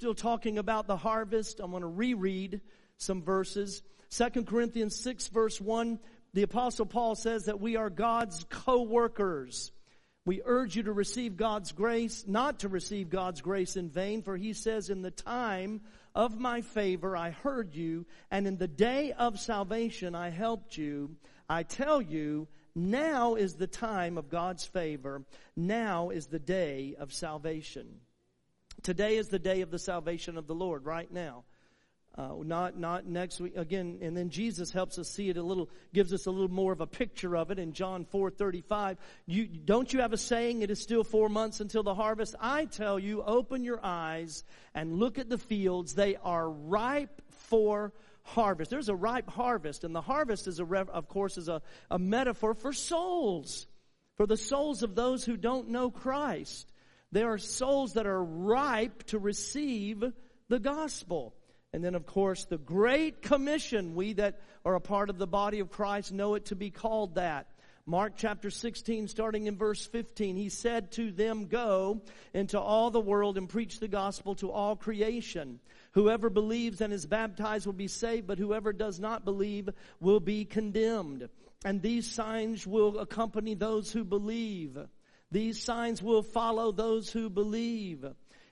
Still talking about the harvest. I'm going to reread some verses. 2 Corinthians 6 verse 1, the apostle Paul says that we are God's co-workers. We urge you to receive God's grace, not to receive God's grace in vain, for he says, in the time of my favor I heard you, and in the day of salvation I helped you. I tell you, now is the time of God's favor. Now is the day of salvation. Today is the day of the salvation of the Lord, right now. Uh, not not next week again, and then Jesus helps us see it a little, gives us a little more of a picture of it in John four thirty five. You don't you have a saying? It is still four months until the harvest. I tell you, open your eyes and look at the fields; they are ripe for harvest. There's a ripe harvest, and the harvest is a, of course, is a, a metaphor for souls, for the souls of those who don't know Christ. There are souls that are ripe to receive the gospel. And then, of course, the Great Commission, we that are a part of the body of Christ know it to be called that. Mark chapter 16, starting in verse 15, he said to them, Go into all the world and preach the gospel to all creation. Whoever believes and is baptized will be saved, but whoever does not believe will be condemned. And these signs will accompany those who believe. These signs will follow those who believe.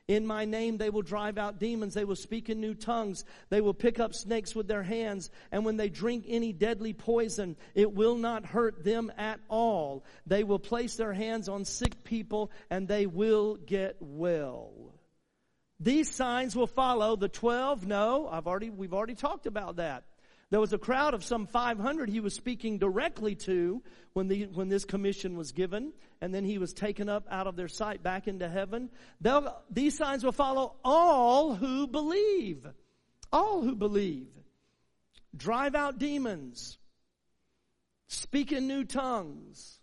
In my name they will drive out demons. They will speak in new tongues. They will pick up snakes with their hands. And when they drink any deadly poison, it will not hurt them at all. They will place their hands on sick people and they will get well. These signs will follow the 12. No, I've already, we've already talked about that. There was a crowd of some 500 he was speaking directly to when, the, when this commission was given, and then he was taken up out of their sight back into heaven. They'll, these signs will follow all who believe. All who believe. Drive out demons. Speak in new tongues.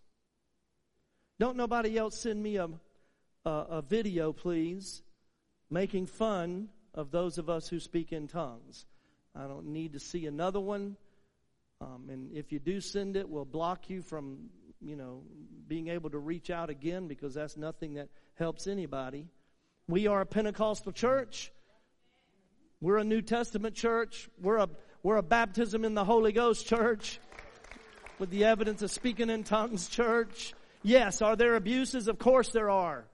Don't nobody else send me a, a, a video, please, making fun of those of us who speak in tongues. I don't need to see another one. Um, and if you do send it, we'll block you from, you know, being able to reach out again because that's nothing that helps anybody. We are a Pentecostal church. We're a New Testament church. We're a, we're a baptism in the Holy Ghost church with the evidence of speaking in tongues church. Yes, are there abuses? Of course there are.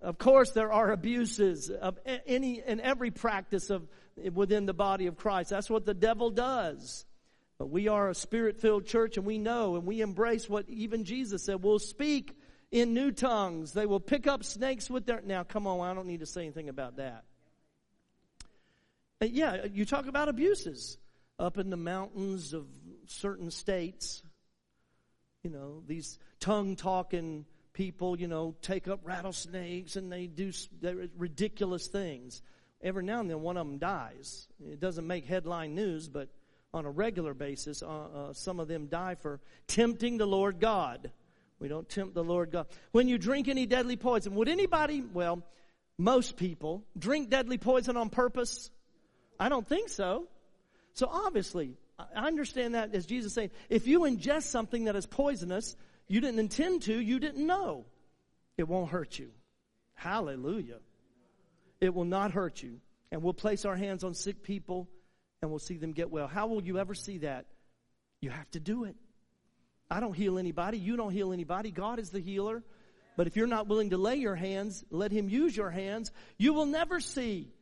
Of course there are abuses of any and every practice of within the body of Christ. That's what the devil does. But we are a spirit filled church and we know and we embrace what even Jesus said. We'll speak in new tongues. They will pick up snakes with their. Now, come on, I don't need to say anything about that. And yeah, you talk about abuses up in the mountains of certain states. You know, these tongue talking people, you know, take up rattlesnakes and they do ridiculous things every now and then one of them dies. It doesn't make headline news, but on a regular basis, uh, uh, some of them die for tempting the Lord God. We don't tempt the Lord God. When you drink any deadly poison, would anybody, well, most people, drink deadly poison on purpose? I don't think so. So obviously, I understand that as Jesus saying, if you ingest something that is poisonous, you didn't intend to, you didn't know, it won't hurt you. Hallelujah. It will not hurt you. And we'll place our hands on sick people and we'll see them get well. How will you ever see that? You have to do it. I don't heal anybody. You don't heal anybody. God is the healer. But if you're not willing to lay your hands, let Him use your hands, you will never see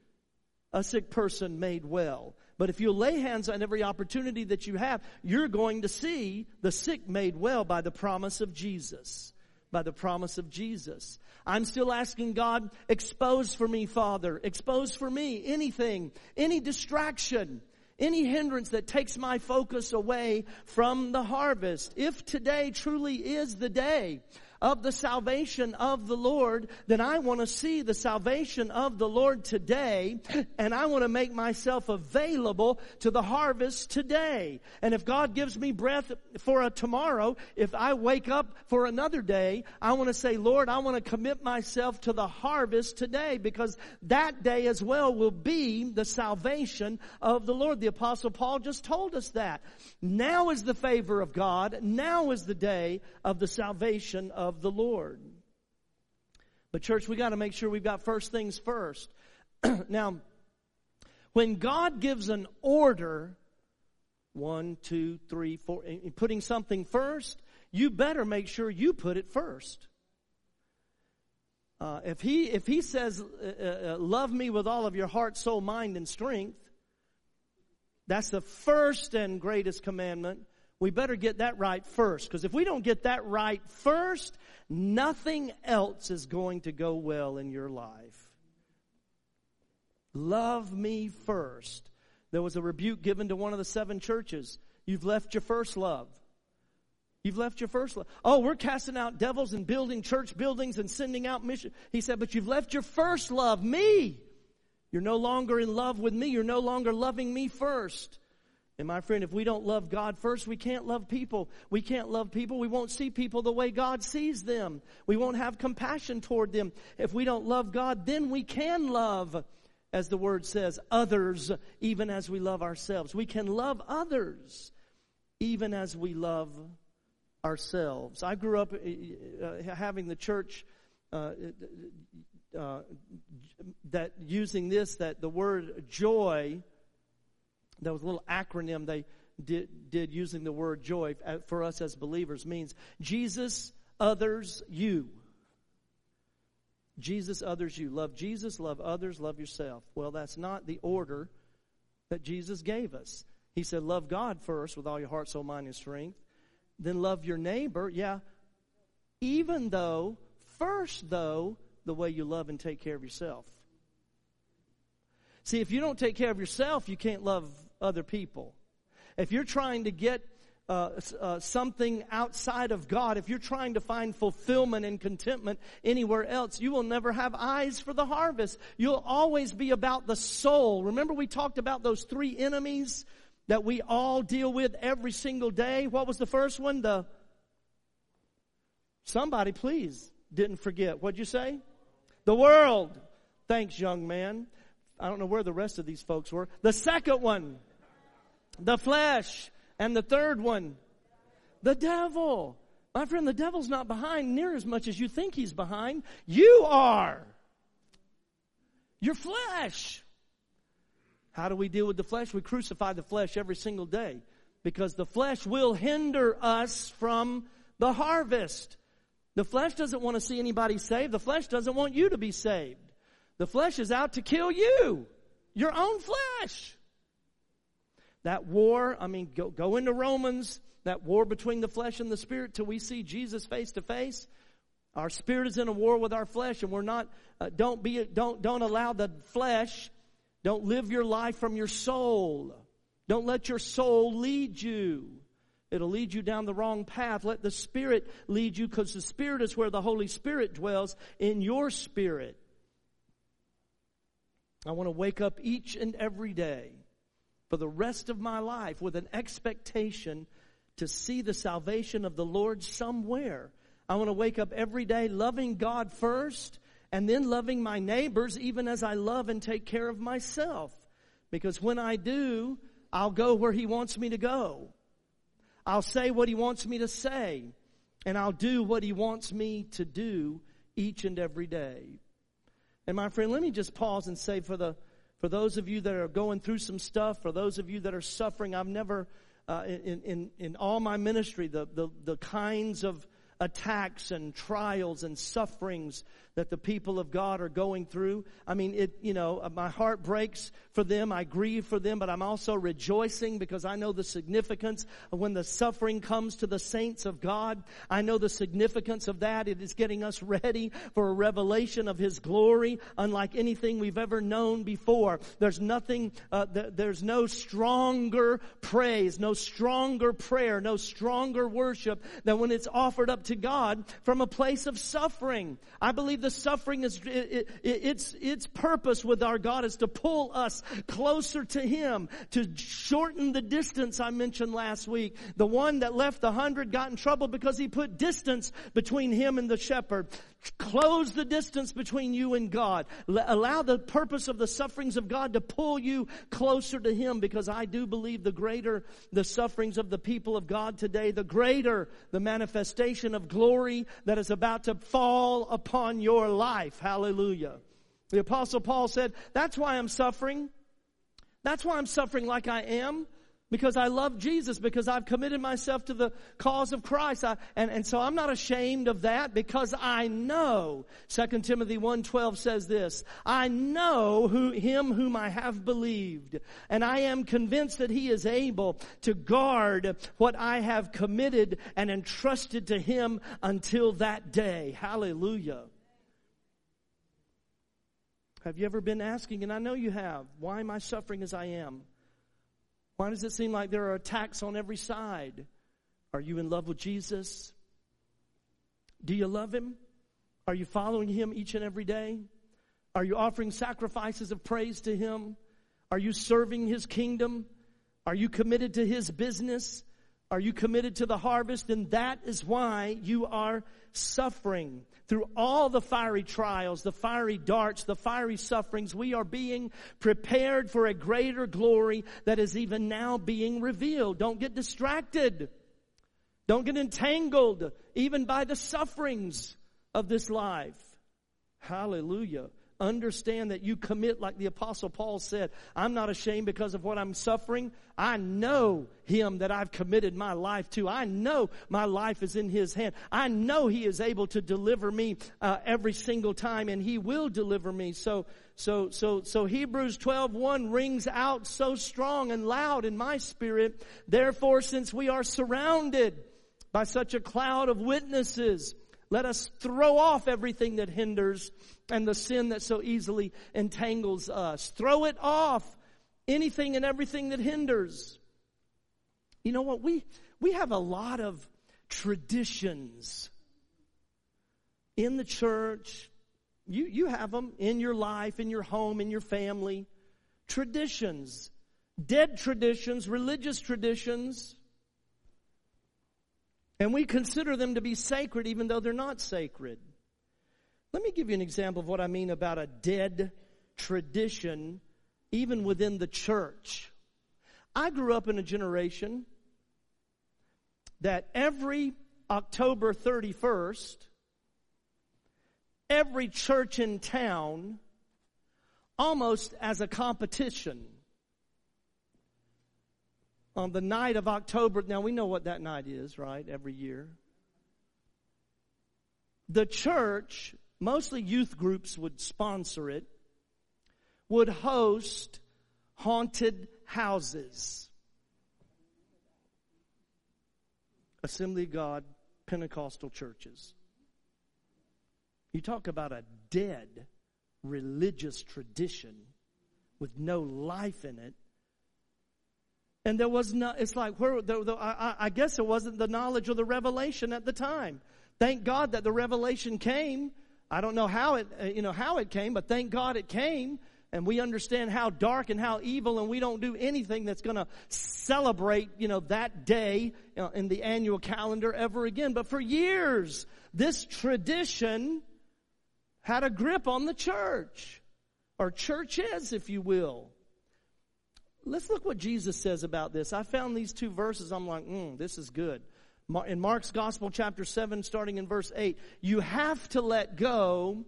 a sick person made well. But if you lay hands on every opportunity that you have, you're going to see the sick made well by the promise of Jesus by the promise of Jesus. I'm still asking God, expose for me, Father, expose for me anything, any distraction, any hindrance that takes my focus away from the harvest. If today truly is the day of the salvation of the Lord, then I want to see the salvation of the Lord today, and I want to make myself available to the harvest today. And if God gives me breath for a tomorrow, if I wake up for another day, I want to say, Lord, I want to commit myself to the harvest today because that day as well will be the salvation of the Lord. The apostle Paul just told us that. Now is the favor of God. Now is the day of the salvation of of the Lord. But church, we got to make sure we've got first things first. now, when God gives an order, one, two, three, four, putting something first, you better make sure you put it first. Uh, if he if he says, uh, uh, uh, "Love me with all of your heart, soul, mind, and strength," that's the first and greatest commandment. We better get that right first, because if we don't get that right first, nothing else is going to go well in your life. Love me first. There was a rebuke given to one of the seven churches. You've left your first love. You've left your first love. Oh, we're casting out devils and building church buildings and sending out mission. He said, but you've left your first love, me. You're no longer in love with me. You're no longer loving me first. And my friend, if we don't love God first, we can't love people. We can't love people. We won't see people the way God sees them. We won't have compassion toward them. If we don't love God, then we can love, as the word says, others, even as we love ourselves. We can love others, even as we love ourselves. I grew up uh, uh, having the church uh, uh, that using this that the word joy. That was a little acronym they did, did using the word joy uh, for us as believers means Jesus, others, you. Jesus, others, you. Love Jesus, love others, love yourself. Well, that's not the order that Jesus gave us. He said, Love God first with all your heart, soul, mind, and strength then love your neighbor. Yeah. Even though, first though, the way you love and take care of yourself. See, if you don't take care of yourself, you can't love other people. If you're trying to get uh, uh, something outside of God, if you're trying to find fulfillment and contentment anywhere else, you will never have eyes for the harvest. You'll always be about the soul. Remember we talked about those three enemies that we all deal with every single day. What was the first one? The somebody please didn't forget. What'd you say? The world. Thanks, young man. I don't know where the rest of these folks were. The second one, the flesh. And the third one, the devil. My friend, the devil's not behind near as much as you think he's behind. You are. Your flesh. How do we deal with the flesh? We crucify the flesh every single day because the flesh will hinder us from the harvest. The flesh doesn't want to see anybody saved. The flesh doesn't want you to be saved. The flesh is out to kill you, your own flesh. That war, I mean, go, go into Romans, that war between the flesh and the spirit till we see Jesus face to face. Our spirit is in a war with our flesh and we're not, uh, don't be, don't, don't allow the flesh don't live your life from your soul. Don't let your soul lead you. It'll lead you down the wrong path. Let the Spirit lead you because the Spirit is where the Holy Spirit dwells in your spirit. I want to wake up each and every day for the rest of my life with an expectation to see the salvation of the Lord somewhere. I want to wake up every day loving God first and then loving my neighbors even as I love and take care of myself. Because when I do, I'll go where He wants me to go. I'll say what He wants me to say. And I'll do what He wants me to do each and every day. And my friend, let me just pause and say for the, for those of you that are going through some stuff, for those of you that are suffering, I've never, uh, in, in, in all my ministry, the, the, the kinds of attacks and trials and sufferings that the people of God are going through. I mean, it, you know, uh, my heart breaks for them. I grieve for them, but I'm also rejoicing because I know the significance of when the suffering comes to the saints of God. I know the significance of that. It is getting us ready for a revelation of His glory unlike anything we've ever known before. There's nothing, uh, th- there's no stronger praise, no stronger prayer, no stronger worship than when it's offered up to God from a place of suffering. I believe the suffering is, it, it, its, its purpose with our God is to pull us closer to Him, to shorten the distance I mentioned last week. The one that left the hundred got in trouble because he put distance between him and the shepherd. Close the distance between you and God. Allow the purpose of the sufferings of God to pull you closer to Him because I do believe the greater the sufferings of the people of God today, the greater the manifestation of glory that is about to fall upon your life. Hallelujah. The apostle Paul said, that's why I'm suffering. That's why I'm suffering like I am because I love Jesus, because I've committed myself to the cause of Christ. I, and, and so I'm not ashamed of that because I know, 2 Timothy 1.12 says this, I know who, him whom I have believed, and I am convinced that he is able to guard what I have committed and entrusted to him until that day. Hallelujah. Have you ever been asking, and I know you have, why am I suffering as I am? Why does it seem like there are attacks on every side? Are you in love with Jesus? Do you love Him? Are you following Him each and every day? Are you offering sacrifices of praise to Him? Are you serving His kingdom? Are you committed to His business? Are you committed to the harvest? And that is why you are suffering. Through all the fiery trials, the fiery darts, the fiery sufferings, we are being prepared for a greater glory that is even now being revealed. Don't get distracted. Don't get entangled even by the sufferings of this life. Hallelujah understand that you commit like the apostle Paul said, I'm not ashamed because of what I'm suffering. I know him that I've committed my life to. I know my life is in his hand. I know he is able to deliver me uh, every single time and he will deliver me. So, so, so, so Hebrews 12, 1 rings out so strong and loud in my spirit. Therefore, since we are surrounded by such a cloud of witnesses, let us throw off everything that hinders and the sin that so easily entangles us. Throw it off. Anything and everything that hinders. You know what? We, we have a lot of traditions in the church. You, you have them in your life, in your home, in your family. Traditions. Dead traditions, religious traditions. And we consider them to be sacred even though they're not sacred. Let me give you an example of what I mean about a dead tradition, even within the church. I grew up in a generation that every October 31st, every church in town, almost as a competition, on the night of October, now we know what that night is, right? Every year. The church mostly youth groups would sponsor it, would host haunted houses. Assembly of God Pentecostal churches. You talk about a dead religious tradition with no life in it. And there was no, it's like, where, the, the, I, I guess it wasn't the knowledge or the revelation at the time. Thank God that the revelation came I don't know how it, uh, you know, how it came, but thank God it came. And we understand how dark and how evil, and we don't do anything that's going to celebrate, you know, that day you know, in the annual calendar ever again. But for years, this tradition had a grip on the church, or churches, if you will. Let's look what Jesus says about this. I found these two verses. I'm like, mm, this is good in Mark's Gospel, chapter 7, starting in verse 8, you have to let go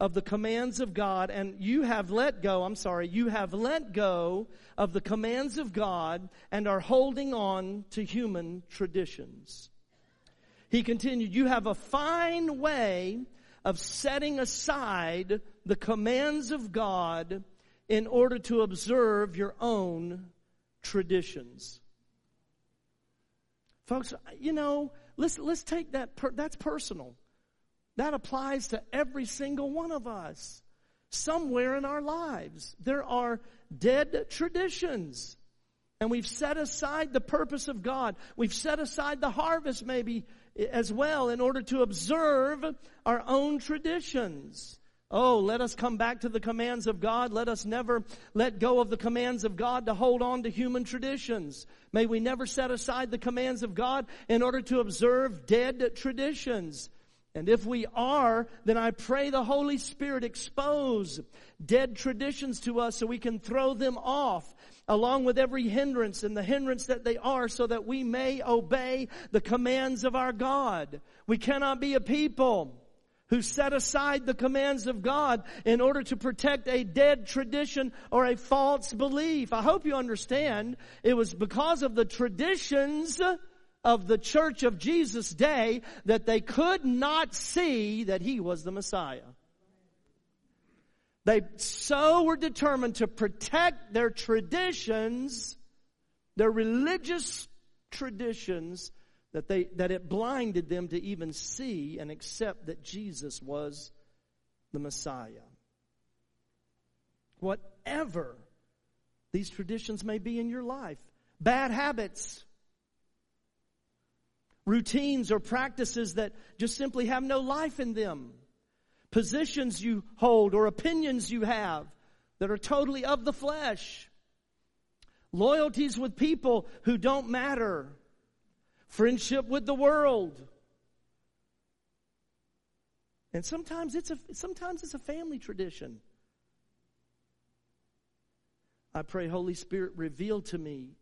of the commands of God, and you have let go, I'm sorry, you have let go of the commands of God and are holding on to human traditions. He continued, you have a fine way of setting aside the commands of God in order to observe your own traditions. Folks, you know, let's, let's take that, per, that's personal. That applies to every single one of us. Somewhere in our lives, there are dead traditions. And we've set aside the purpose of God. We've set aside the harvest maybe as well in order to observe our own traditions. Oh, let us come back to the commands of God. Let us never let go of the commands of God to hold on to human traditions. May we never set aside the commands of God in order to observe dead traditions. And if we are, then I pray the Holy Spirit expose dead traditions to us so we can throw them off along with every hindrance and the hindrance that they are so that we may obey the commands of our God. We cannot be a people who set aside the commands of God in order to protect a dead tradition or a false belief. I hope you understand it was because of the traditions of the church of Jesus' day that they could not see that he was the Messiah. They so were determined to protect their traditions, their religious traditions, that they, that it blinded them to even see and accept that Jesus was the Messiah. Whatever these traditions may be in your life, bad habits, routines or practices that just simply have no life in them positions you hold or opinions you have that are totally of the flesh, loyalties with people who don't matter, friendship with the world. And sometimes it's a, sometimes it's a family tradition. I pray, Holy Spirit, reveal to me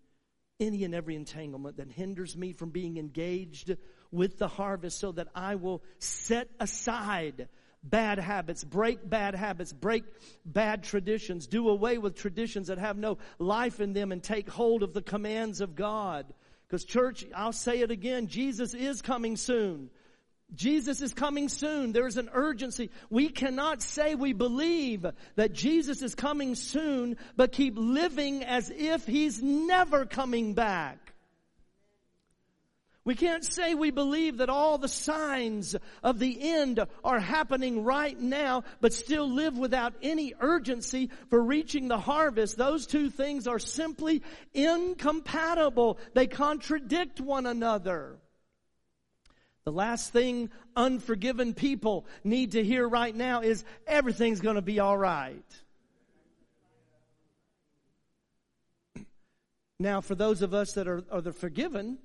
any and every entanglement that hinders me from being engaged with the harvest so that I will set aside bad habits, break bad habits, break bad traditions, do away with traditions that have no life in them and take hold of the commands of God. Because church, I'll say it again, Jesus is coming soon. Jesus is coming soon. There's an urgency. We cannot say we believe that Jesus is coming soon, but keep living as if He's never coming back. We can't say we believe that all the signs of the end are happening right now, but still live without any urgency for reaching the harvest. Those two things are simply incompatible. They contradict one another. The last thing unforgiven people need to hear right now is everything's going to be all right. Now, for those of us that are, are the forgiven,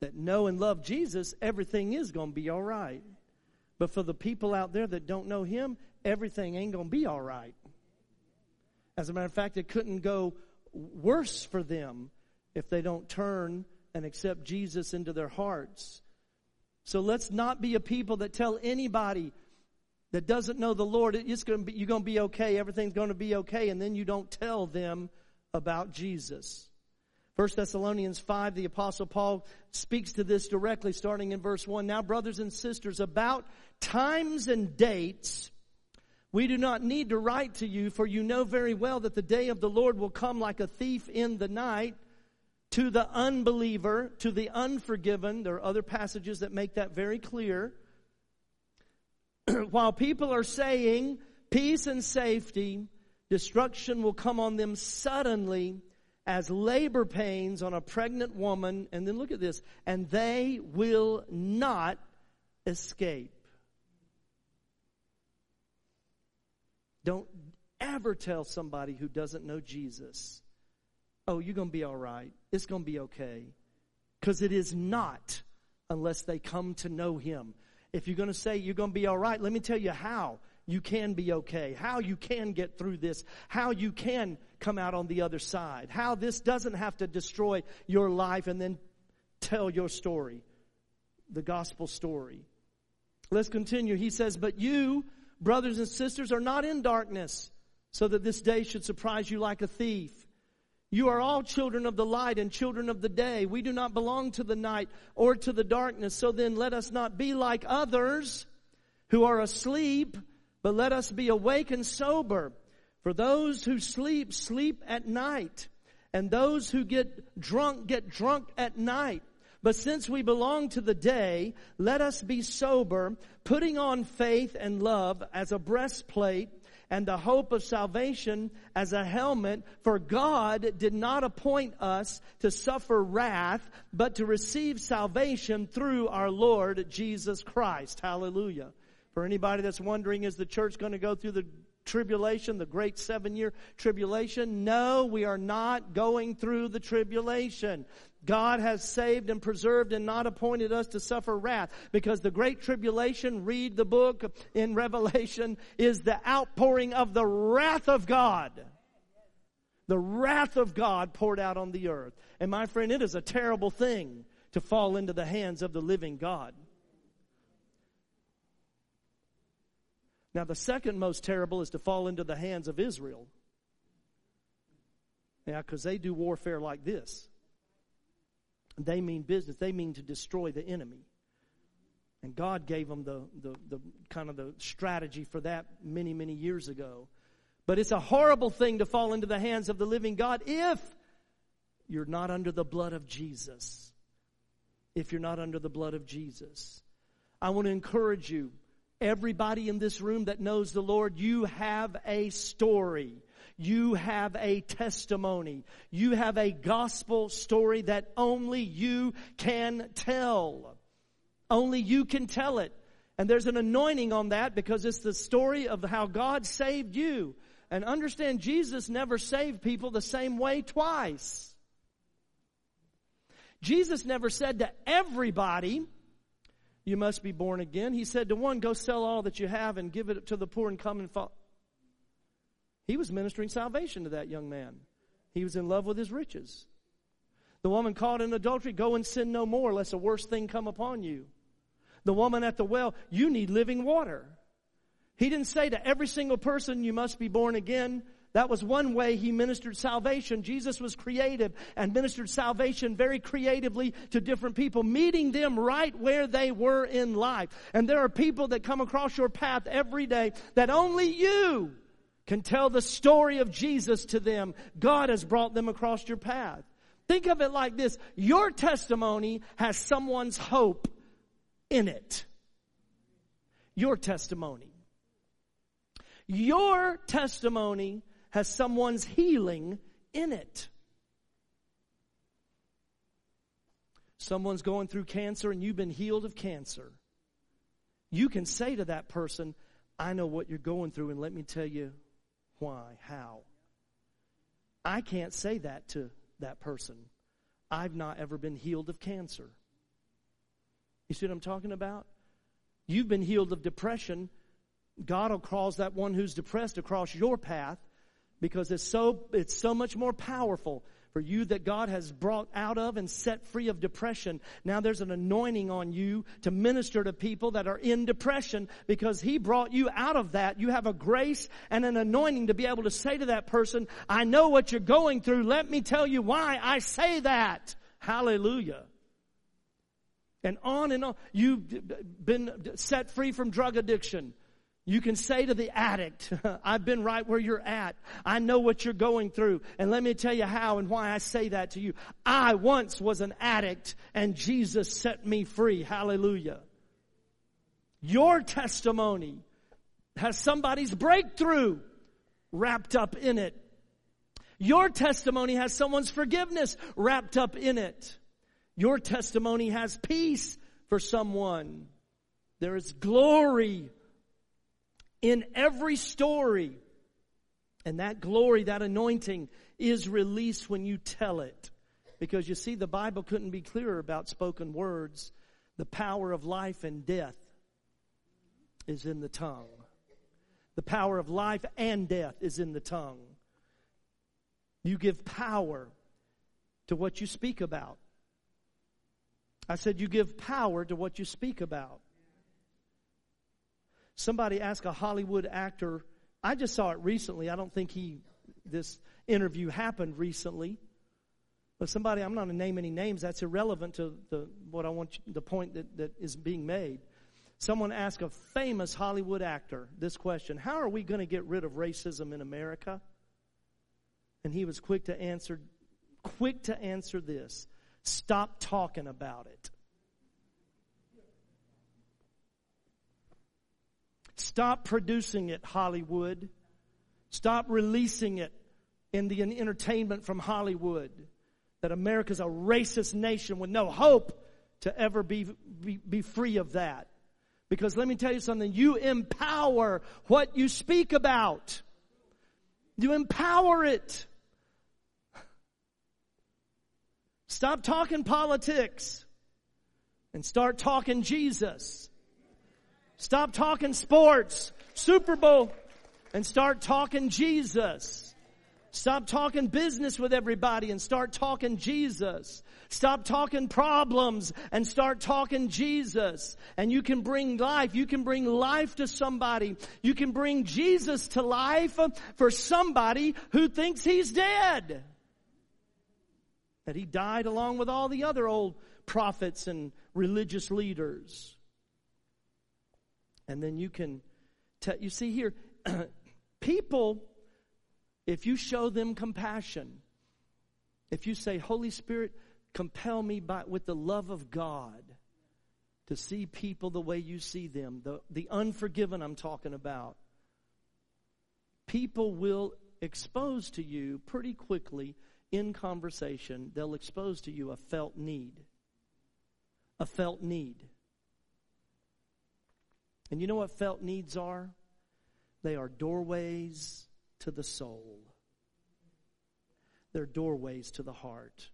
that know and love Jesus, everything is going to be all right. But for the people out there that don't know Him, everything ain't going to be all right. As a matter of fact, it couldn't go worse for them if they don't turn and accept Jesus into their hearts. So let's not be a people that tell anybody that doesn't know the Lord, it's going to be, you're going to be okay, everything's going to be okay, and then you don't tell them about Jesus. 1 Thessalonians 5, the apostle Paul speaks to this directly starting in verse 1. Now, brothers and sisters, about times and dates, we do not need to write to you, for you know very well that the day of the Lord will come like a thief in the night to the unbeliever, to the unforgiven. There are other passages that make that very clear. While people are saying peace and safety, destruction will come on them suddenly as labor pains on a pregnant woman. And then look at this. And they will not escape. Don't ever tell somebody who doesn't know Jesus, oh, you're going to be all right. It's going to be okay. Because it is not unless they come to know Him. If you're going to say you're going to be all right, let me tell you how you can be okay, how you can get through this, how you can come out on the other side, how this doesn't have to destroy your life and then tell your story, the gospel story. Let's continue. He says, But you, brothers and sisters, are not in darkness, so that this day should surprise you like a thief. You are all children of the light and children of the day. We do not belong to the night or to the darkness. So then let us not be like others who are asleep but let us be awake and sober. For those who sleep, sleep at night. And those who get drunk, get drunk at night. But since we belong to the day, let us be sober, putting on faith and love as a breastplate and the hope of salvation as a helmet. For God did not appoint us to suffer wrath, but to receive salvation through our Lord Jesus Christ. Hallelujah. For anybody that's wondering, is the church going to go through the tribulation, the great seven year tribulation? No, we are not going through the tribulation. God has saved and preserved and not appointed us to suffer wrath because the great tribulation, read the book in Revelation, is the outpouring of the wrath of God. The wrath of God poured out on the earth. And my friend, it is a terrible thing to fall into the hands of the living God. Now, the second most terrible is to fall into the hands of Israel. Yeah, because they do warfare like this. They mean business. They mean to destroy the enemy. And God gave them the, the, the kind of the strategy for that many, many years ago. But it's a horrible thing to fall into the hands of the living God if you're not under the blood of Jesus. If you're not under the blood of Jesus. I want to encourage you, everybody in this room that knows the Lord, you have a story. You have a testimony. You have a gospel story that only you can tell. Only you can tell it. And there's an anointing on that because it's the story of how God saved you. And understand, Jesus never saved people the same way twice. Jesus never said to everybody, you must be born again. He said to one, go sell all that you have and give it to the poor and come and follow. He was ministering salvation to that young man. He was in love with his riches. The woman caught in adultery, go and sin no more lest a worse thing come upon you. The woman at the well, you need living water. He didn't say to every single person, you must be born again. That was one way he ministered salvation. Jesus was creative and ministered salvation very creatively to different people, meeting them right where they were in life. And there are people that come across your path every day that only you can tell the story of Jesus to them. God has brought them across your path. Think of it like this. Your testimony has someone's hope in it. Your testimony. Your testimony has someone's healing in it. Someone's going through cancer and you've been healed of cancer. You can say to that person, I know what you're going through, and let me tell you why, how. I can't say that to that person. I've not ever been healed of cancer. You see what I'm talking about? You've been healed of depression. God will cause that one who's depressed across your path because it's so, it's so much more powerful for you that God has brought out of and set free of depression. Now there's an anointing on you to minister to people that are in depression because He brought you out of that. You have a grace and an anointing to be able to say to that person, I know what you're going through. Let me tell you why I say that. Hallelujah. And on and on. You've been set free from drug addiction. You can say to the addict, I've been right where you're at. I know what you're going through. And let me tell you how and why I say that to you. I once was an addict and Jesus set me free. Hallelujah. Your testimony has somebody's breakthrough wrapped up in it. Your testimony has someone's forgiveness wrapped up in it. Your testimony has peace for someone. There is glory in every story. And that glory, that anointing is released when you tell it. Because you see, the Bible couldn't be clearer about spoken words. The power of life and death is in the tongue. The power of life and death is in the tongue. You give power to what you speak about. I said, you give power to what you speak about. Somebody asked a Hollywood actor, I just saw it recently. I don't think he, this interview happened recently. But somebody, I'm not going to name any names, that's irrelevant to the, what I want, you, the point that, that is being made. Someone asked a famous Hollywood actor this question How are we going to get rid of racism in America? And he was quick to answer, quick to answer this Stop talking about it. Stop producing it, Hollywood. Stop releasing it in the entertainment from Hollywood. That America's a racist nation with no hope to ever be, be, be free of that. Because let me tell you something, you empower what you speak about. You empower it. Stop talking politics and start talking Jesus. Stop talking sports, Super Bowl, and start talking Jesus. Stop talking business with everybody and start talking Jesus. Stop talking problems and start talking Jesus. And you can bring life. You can bring life to somebody. You can bring Jesus to life for somebody who thinks he's dead. That he died along with all the other old prophets and religious leaders. And then you can, tell, you see here, people if you show them compassion, if you say, Holy Spirit, compel me by, with the love of God to see people the way you see them, the, the unforgiven I'm talking about, people will expose to you pretty quickly in conversation, they'll expose to you a felt need. A felt need. And you know what felt needs are? They are doorways to the soul. They're doorways to the heart,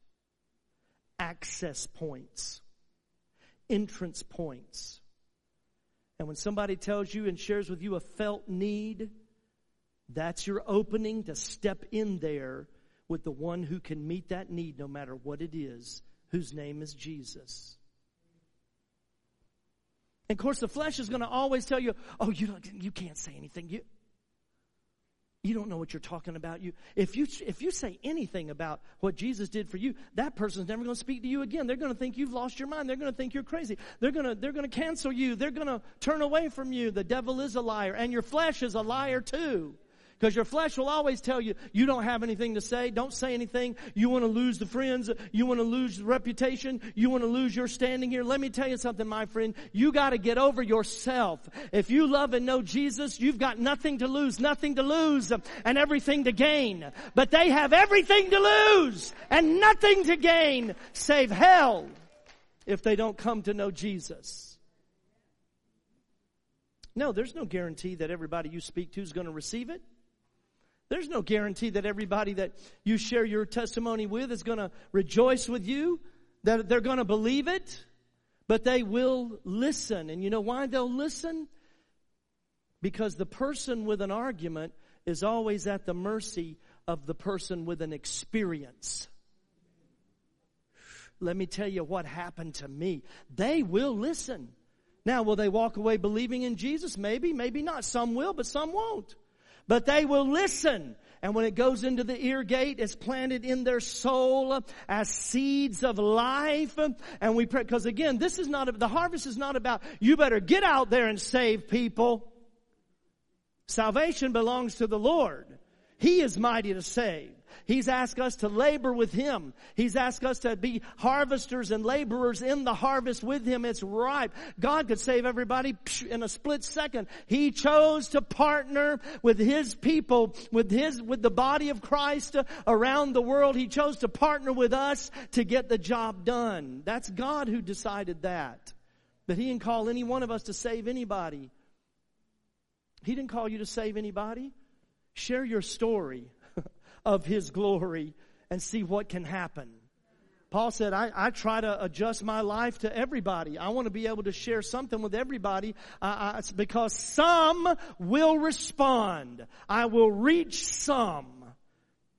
access points, entrance points. And when somebody tells you and shares with you a felt need, that's your opening to step in there with the one who can meet that need no matter what it is, whose name is Jesus. And of course, the flesh is going to always tell you, "Oh, you don't, you can't say anything. You, you don't know what you're talking about. You, if you, if you say anything about what Jesus did for you, that person's never going to speak to you again. They're going to think you've lost your mind. They're going to think you're crazy. They're going to, they're going to cancel you. They're going to turn away from you. The devil is a liar and your flesh is a liar too. Because your flesh will always tell you, you don't have anything to say, don't say anything, you want to lose the friends, you want to lose the reputation, you want to lose your standing here. Let me tell you something, my friend, you gotta get over yourself. If you love and know Jesus, you've got nothing to lose, nothing to lose, and everything to gain. But they have everything to lose, and nothing to gain, save hell, if they don't come to know Jesus. No, there's no guarantee that everybody you speak to is going to receive it. There's no guarantee that everybody that you share your testimony with is going to rejoice with you, that they're going to believe it, but they will listen. And you know why they'll listen? Because the person with an argument is always at the mercy of the person with an experience. Let me tell you what happened to me. They will listen. Now, will they walk away believing in Jesus? Maybe, maybe not. Some will, but some won't but they will listen. And when it goes into the ear gate, it's planted in their soul as seeds of life. And we pray, because again, this is not, the harvest is not about, you better get out there and save people. Salvation belongs to the Lord. He is mighty to save. He's asked us to labor with Him. He's asked us to be harvesters and laborers in the harvest with Him. It's ripe. God could save everybody in a split second. He chose to partner with His people, with His, with the body of Christ around the world. He chose to partner with us to get the job done. That's God who decided that. But He didn't call any one of us to save anybody. He didn't call you to save anybody. Share your story of His glory and see what can happen. Paul said, I, I, try to adjust my life to everybody. I want to be able to share something with everybody uh, because some will respond. I will reach some.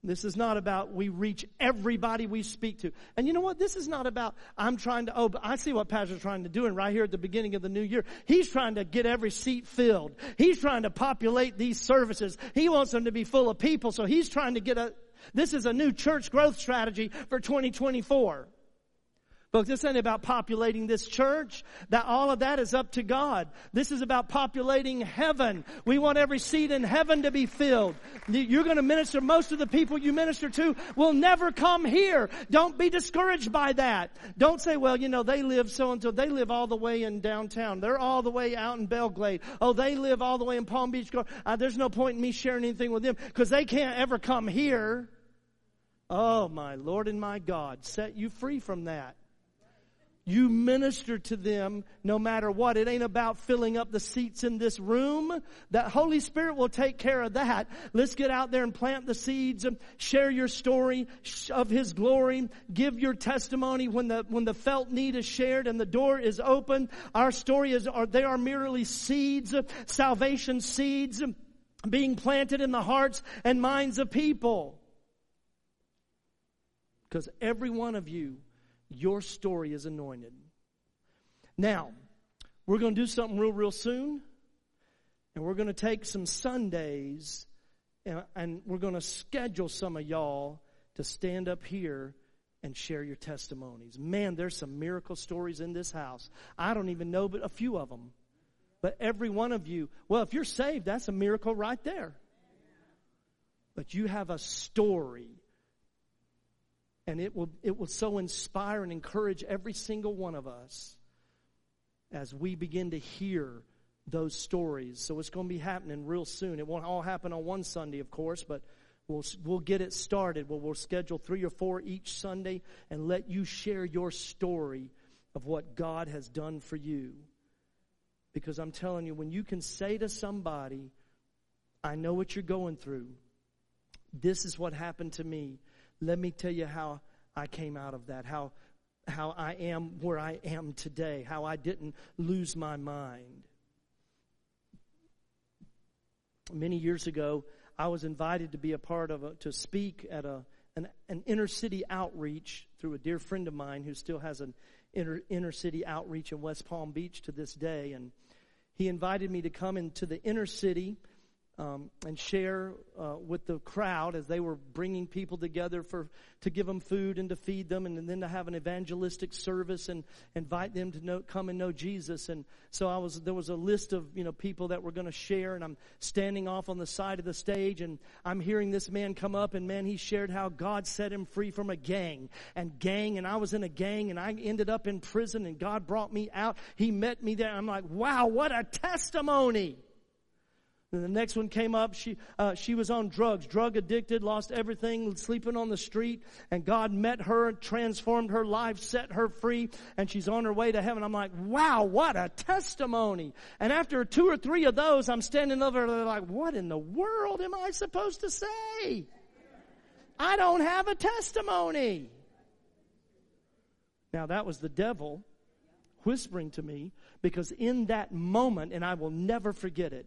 This is not about we reach everybody we speak to. And you know what? This is not about I'm trying to, oh, but I see what Pastor's trying to do and right here at the beginning of the new year. He's trying to get every seat filled. He's trying to populate these services. He wants them to be full of people. So he's trying to get a, this is a new church growth strategy for 2024. But this ain't about populating this church. That all of that is up to God. This is about populating heaven. We want every seat in heaven to be filled. You're going to minister. Most of the people you minister to will never come here. Don't be discouraged by that. Don't say, well, you know, they live so and so. They live all the way in downtown. They're all the way out in Belle Glade. Oh, they live all the way in Palm Beach. Uh, there's no point in me sharing anything with them because they can't ever come here. Oh, my Lord and my God, set you free from that. You minister to them no matter what. It ain't about filling up the seats in this room. That Holy Spirit will take care of that. Let's get out there and plant the seeds and share your story of His glory. Give your testimony when the, when the felt need is shared and the door is open. Our story is, are, they are merely seeds, salvation seeds being planted in the hearts and minds of people. Because every one of you, your story is anointed. Now, we're going to do something real, real soon. And we're going to take some Sundays and, and we're going to schedule some of y'all to stand up here and share your testimonies. Man, there's some miracle stories in this house. I don't even know but a few of them. But every one of you, well, if you're saved, that's a miracle right there. But you have a story. And it will, it will so inspire and encourage every single one of us as we begin to hear those stories. So it's going to be happening real soon. It won't all happen on one Sunday, of course, but we'll, we'll get it started. We'll, we'll schedule three or four each Sunday and let you share your story of what God has done for you. Because I'm telling you, when you can say to somebody, I know what you're going through. This is what happened to me. Let me tell you how I came out of that, how, how I am where I am today, how I didn't lose my mind. Many years ago, I was invited to be a part of a, to speak at a an, an inner city outreach through a dear friend of mine who still has an inner inner city outreach in West Palm Beach to this day, and he invited me to come into the inner city um, and share uh, with the crowd as they were bringing people together for to give them food and to feed them, and, and then to have an evangelistic service and invite them to know, come and know Jesus. And so I was there was a list of you know people that were going to share, and I'm standing off on the side of the stage, and I'm hearing this man come up, and man, he shared how God set him free from a gang and gang, and I was in a gang, and I ended up in prison, and God brought me out. He met me there. I'm like, wow, what a testimony! And the next one came up. She, uh, she was on drugs, drug addicted, lost everything, sleeping on the street. And God met her, transformed her life, set her free, and she's on her way to heaven. I'm like, wow, what a testimony. And after two or three of those, I'm standing over there like, what in the world am I supposed to say? I don't have a testimony. Now that was the devil whispering to me because in that moment, and I will never forget it,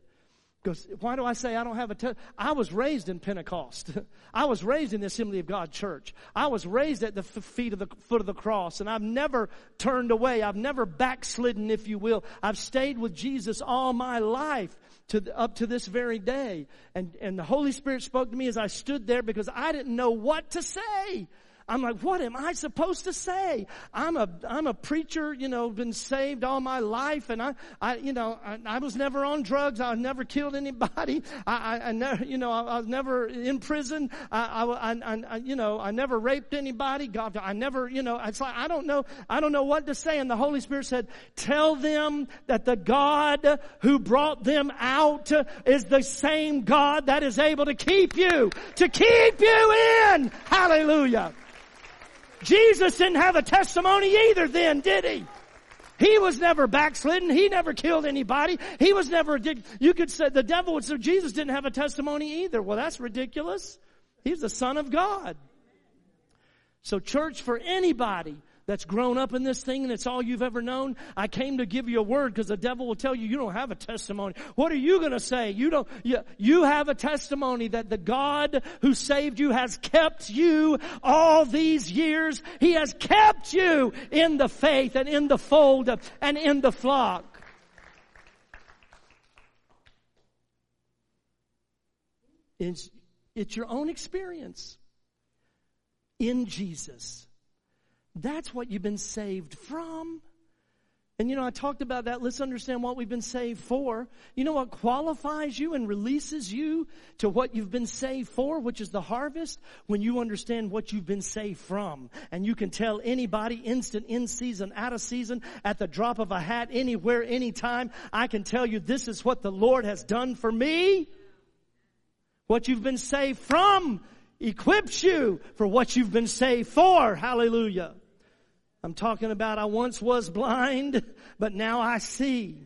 because why do I say I don't have a? Te- I was raised in Pentecost. I was raised in the Assembly of God Church. I was raised at the feet of the foot of the cross, and I've never turned away. I've never backslidden, if you will. I've stayed with Jesus all my life to the, up to this very day. And and the Holy Spirit spoke to me as I stood there because I didn't know what to say. I'm like, what am I supposed to say? I'm a, I'm a preacher, you know, been saved all my life and I, I, you know, I, I was never on drugs. I never killed anybody. I, I, I never, you know, I, I, was never in prison. I, I, I, you know, I never raped anybody. God, I never, you know, it's like, I don't know, I don't know what to say. And the Holy Spirit said, tell them that the God who brought them out is the same God that is able to keep you, to keep you in. Hallelujah. Jesus didn't have a testimony either then, did he? He was never backslidden. He never killed anybody. He was never, you could say, the devil would say, Jesus didn't have a testimony either. Well, that's ridiculous. He's the son of God. So church for anybody that's grown up in this thing and it's all you've ever known. I came to give you a word because the devil will tell you you don't have a testimony. What are you going to say? You don't, you, you have a testimony that the God who saved you has kept you all these years. He has kept you in the faith and in the fold and in the flock. It's, it's your own experience in Jesus. That's what you've been saved from. And you know, I talked about that. Let's understand what we've been saved for. You know what qualifies you and releases you to what you've been saved for, which is the harvest? When you understand what you've been saved from. And you can tell anybody instant, in season, out of season, at the drop of a hat, anywhere, anytime. I can tell you this is what the Lord has done for me. What you've been saved from equips you for what you've been saved for. Hallelujah. I'm talking about I once was blind, but now I see.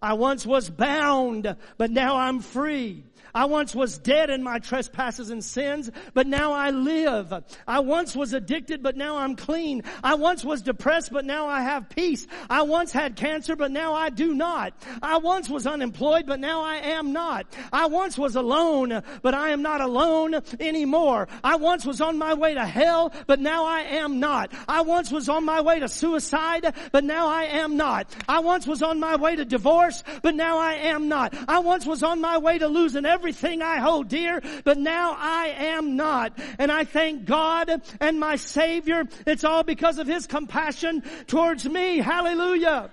I once was bound, but now I'm free. I once was dead in my trespasses and sins, but now I live. I once was addicted, but now I'm clean. I once was depressed, but now I have peace. I once had cancer, but now I do not. I once was unemployed, but now I am not. I once was alone, but I am not alone anymore. I once was on my way to hell, but now I am not. I once was on my way to suicide, but now I am not. I once was on my way to divorce, but now I am not. I once was on my way to losing everything I hold dear, but now I am not. And I thank God and my Savior. It's all because of His compassion towards me. Hallelujah.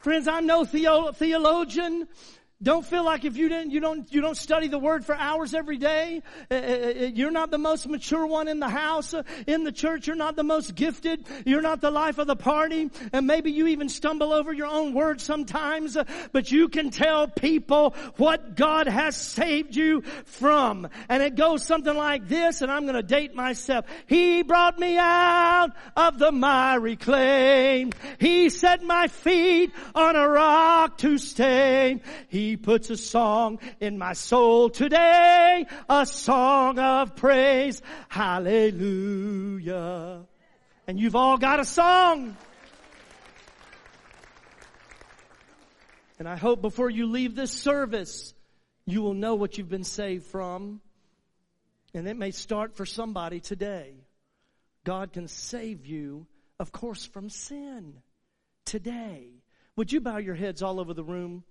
Friends, I'm no theo- theologian. Don't feel like if you didn't, you don't, you don't study the word for hours every day. Uh, uh, uh, you're not the most mature one in the house, in the church. You're not the most gifted. You're not the life of the party. And maybe you even stumble over your own words sometimes, but you can tell people what God has saved you from. And it goes something like this, and I'm going to date myself. He brought me out of the miry clay. He set my feet on a rock to stay. He he puts a song in my soul today, a song of praise. Hallelujah. And you've all got a song. And I hope before you leave this service, you will know what you've been saved from. And it may start for somebody today. God can save you, of course, from sin today. Would you bow your heads all over the room?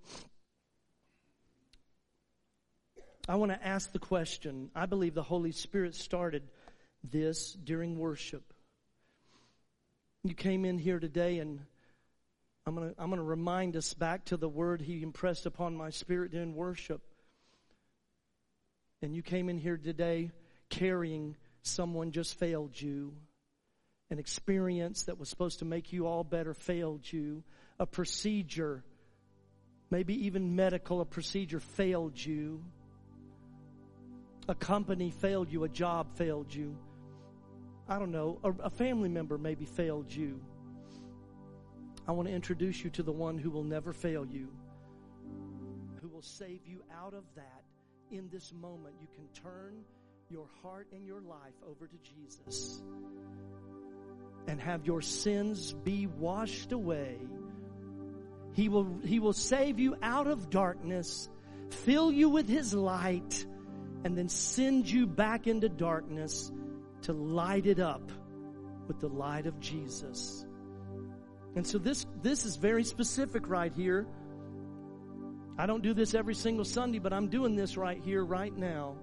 I want to ask the question. I believe the Holy Spirit started this during worship. You came in here today and I'm going to I'm going to remind us back to the word he impressed upon my spirit during worship. And you came in here today carrying someone just failed you. An experience that was supposed to make you all better failed you. A procedure, maybe even medical, a procedure failed you a company failed you, a job failed you. I don't know, a, a family member maybe failed you. I want to introduce you to the one who will never fail you, who will save you out of that in this moment. You can turn your heart and your life over to Jesus and have your sins be washed away. He will, he will save you out of darkness, fill you with His light, and then send you back into darkness to light it up with the light of Jesus. And so this, this is very specific right here. I don't do this every single Sunday, but I'm doing this right here, right now.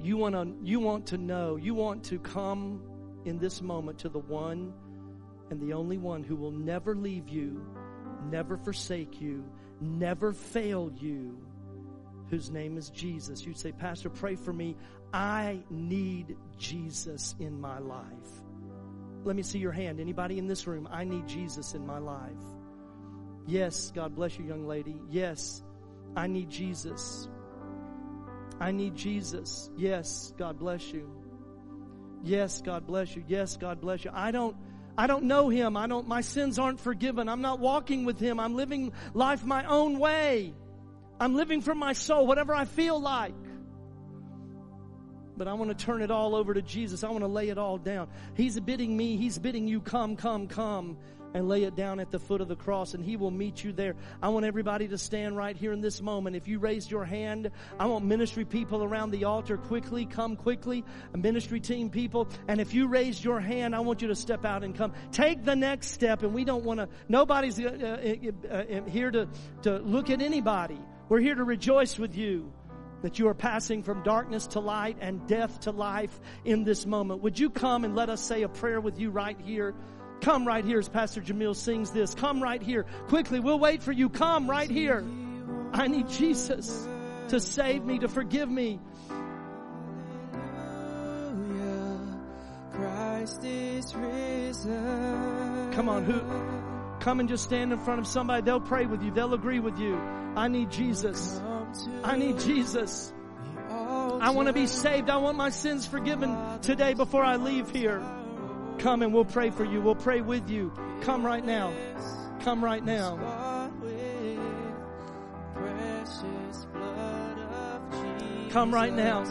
You want to, you want to know, you want to come in this moment to the one and the only one who will never leave you, never forsake you, never fail you, whose name is Jesus. You'd say, Pastor, pray for me. I need Jesus in my life. Let me see your hand. Anybody in this room? I need Jesus in my life. Yes, God bless you, young lady. Yes, I need Jesus. I need Jesus. Yes, God bless you. Yes, God bless you. Yes, God bless you. I don't I don't know him. I don't, my sins aren't forgiven. I'm not walking with him. I'm living life my own way. I'm living for my soul, whatever I feel like. But I want to turn it all over to Jesus. I want to lay it all down. He's bidding me, He's bidding you, come, come, come and lay it down at the foot of the cross and he will meet you there. I want everybody to stand right here in this moment. If you raised your hand, I want ministry people around the altar quickly, come quickly, ministry team people. And if you raised your hand, I want you to step out and come. Take the next step and we don't want to, nobody's uh, uh, uh, uh, here to, to look at anybody. We're here to rejoice with you that you are passing from darkness to light and death to life in this moment. Would you come and let us say a prayer with you right here? Come right here as Pastor Jamil sings this. Come right here. Quickly, we'll wait for you. Come right here. I need Jesus to save me, to forgive me. Christ is risen. Come on, who? Come and just stand in front of somebody. They'll pray with you. They'll agree with you. I need Jesus. I need Jesus. I want to be saved. I want my sins forgiven today before I leave here. Come and we'll pray for you. We'll pray with you. Come right now. Come right now. Precious blood of Jesus. Come right now.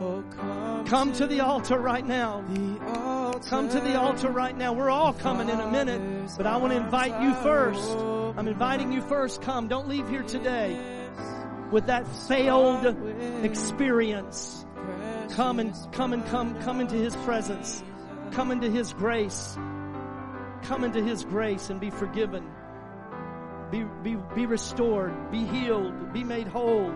Oh, come, Come to the altar right now. Come to the altar right now. We're all coming in a minute, but I want to invite you first. I'm inviting you first. Come. Don't leave here today with that failed experience. Come and come and come come into his presence. Come into his grace. Come into his grace and be forgiven. Be be be restored, be healed, be made whole.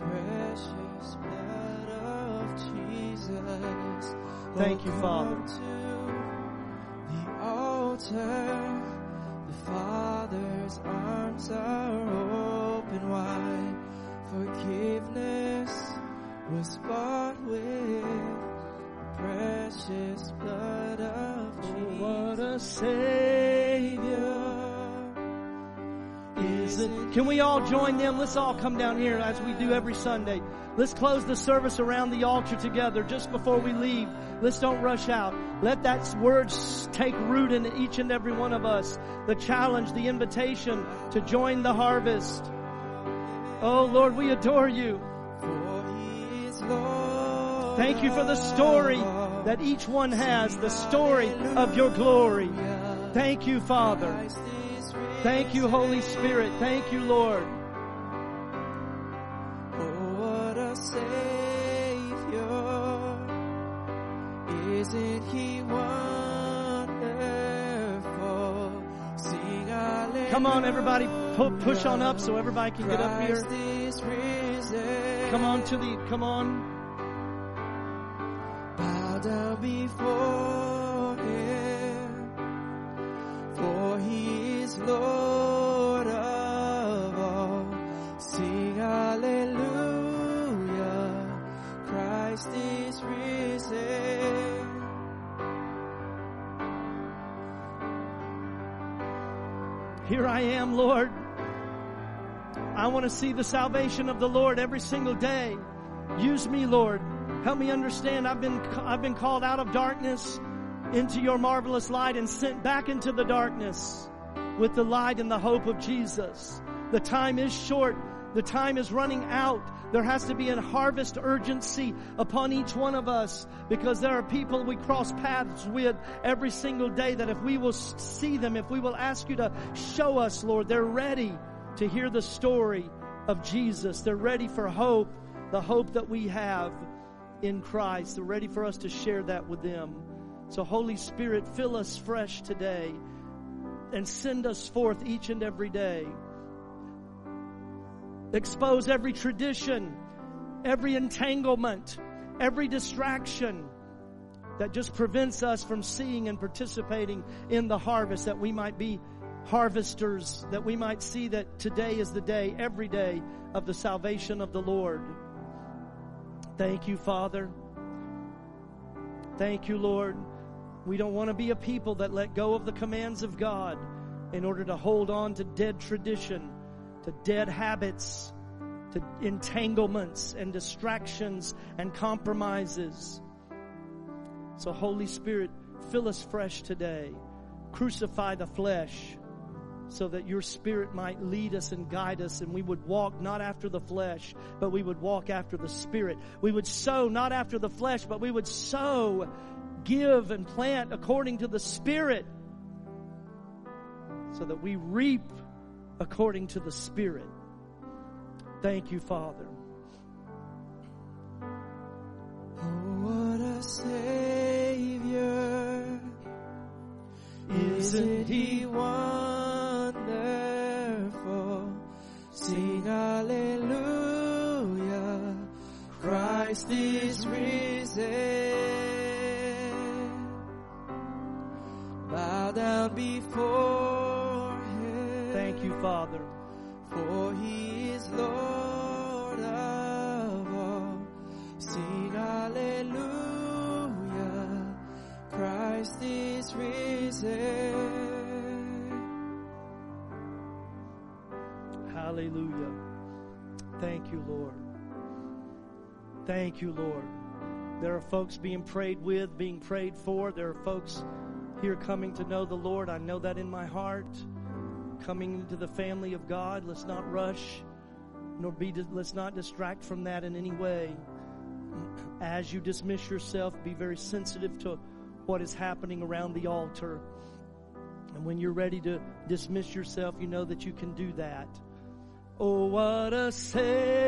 Precious blood of Jesus. Thank you, Father. Was bought with precious blood of Jesus. What a savior. Is it? Can we all join them? Let's all come down here as we do every Sunday. Let's close the service around the altar together just before we leave. Let's don't rush out. Let that word take root in each and every one of us. The challenge, the invitation to join the harvest. Oh Lord, we adore you. Thank you for the story that each one has, the story of your glory. Thank you, Father. Christ is risen. Thank you, Holy Spirit. Thank you, Lord. Oh, what a Savior. Isn't He wonderful? Sing hallelujah. Come on, everybody, pu- push on up so everybody can get up here. Come on to the, come on. Down before Him. For He is Lord of all. Sing hallelujah. Christ is risen. Here I am, Lord. I want to see the salvation of the Lord every single day. Use me, Lord. Help me understand I've been, I've been called out of darkness into your marvelous light and sent back into the darkness with the light and the hope of Jesus. The time is short. The time is running out. There has to be a harvest urgency upon each one of us because there are people we cross paths with every single day that if we will see them, if we will ask you to show us, Lord, they're ready to hear the story of Jesus. They're ready for hope, the hope that we have in Christ. They're ready for us to share that with them. So Holy Spirit, fill us fresh today and send us forth each and every day. Expose every tradition, every entanglement, every distraction that just prevents us from seeing and participating in the harvest, that we might be harvesters, that we might see that today is the day, every day, of the salvation of the Lord. Thank you, Father. Thank you, Lord. We don't want to be a people that let go of the commands of God in order to hold on to dead tradition, to dead habits, to entanglements and distractions and compromises. So, Holy Spirit, fill us fresh today. Crucify the flesh so that your Spirit might lead us and guide us, and we would walk not after the flesh, but we would walk after the Spirit. We would sow not after the flesh, but we would sow, give, and plant according to the Spirit so that we reap according to the Spirit. Thank you, Father. Oh, what a Savior. Isn't He wonderful? Christ is risen. Bow down before Him. Thank you, Father. For he is Lord of all. Sing hallelujah. Christ is risen. Hallelujah. Thank you, Lord. Thank you, Lord. There are folks being prayed with, being prayed for. There are folks here coming to know the Lord. I know that in my heart. Coming into the family of God. Let's not rush, nor be, let's not distract from that in any way. As you dismiss yourself, be very sensitive to what is happening around the altar. And when you're ready to dismiss yourself, you know that you can do that. Oh, what a.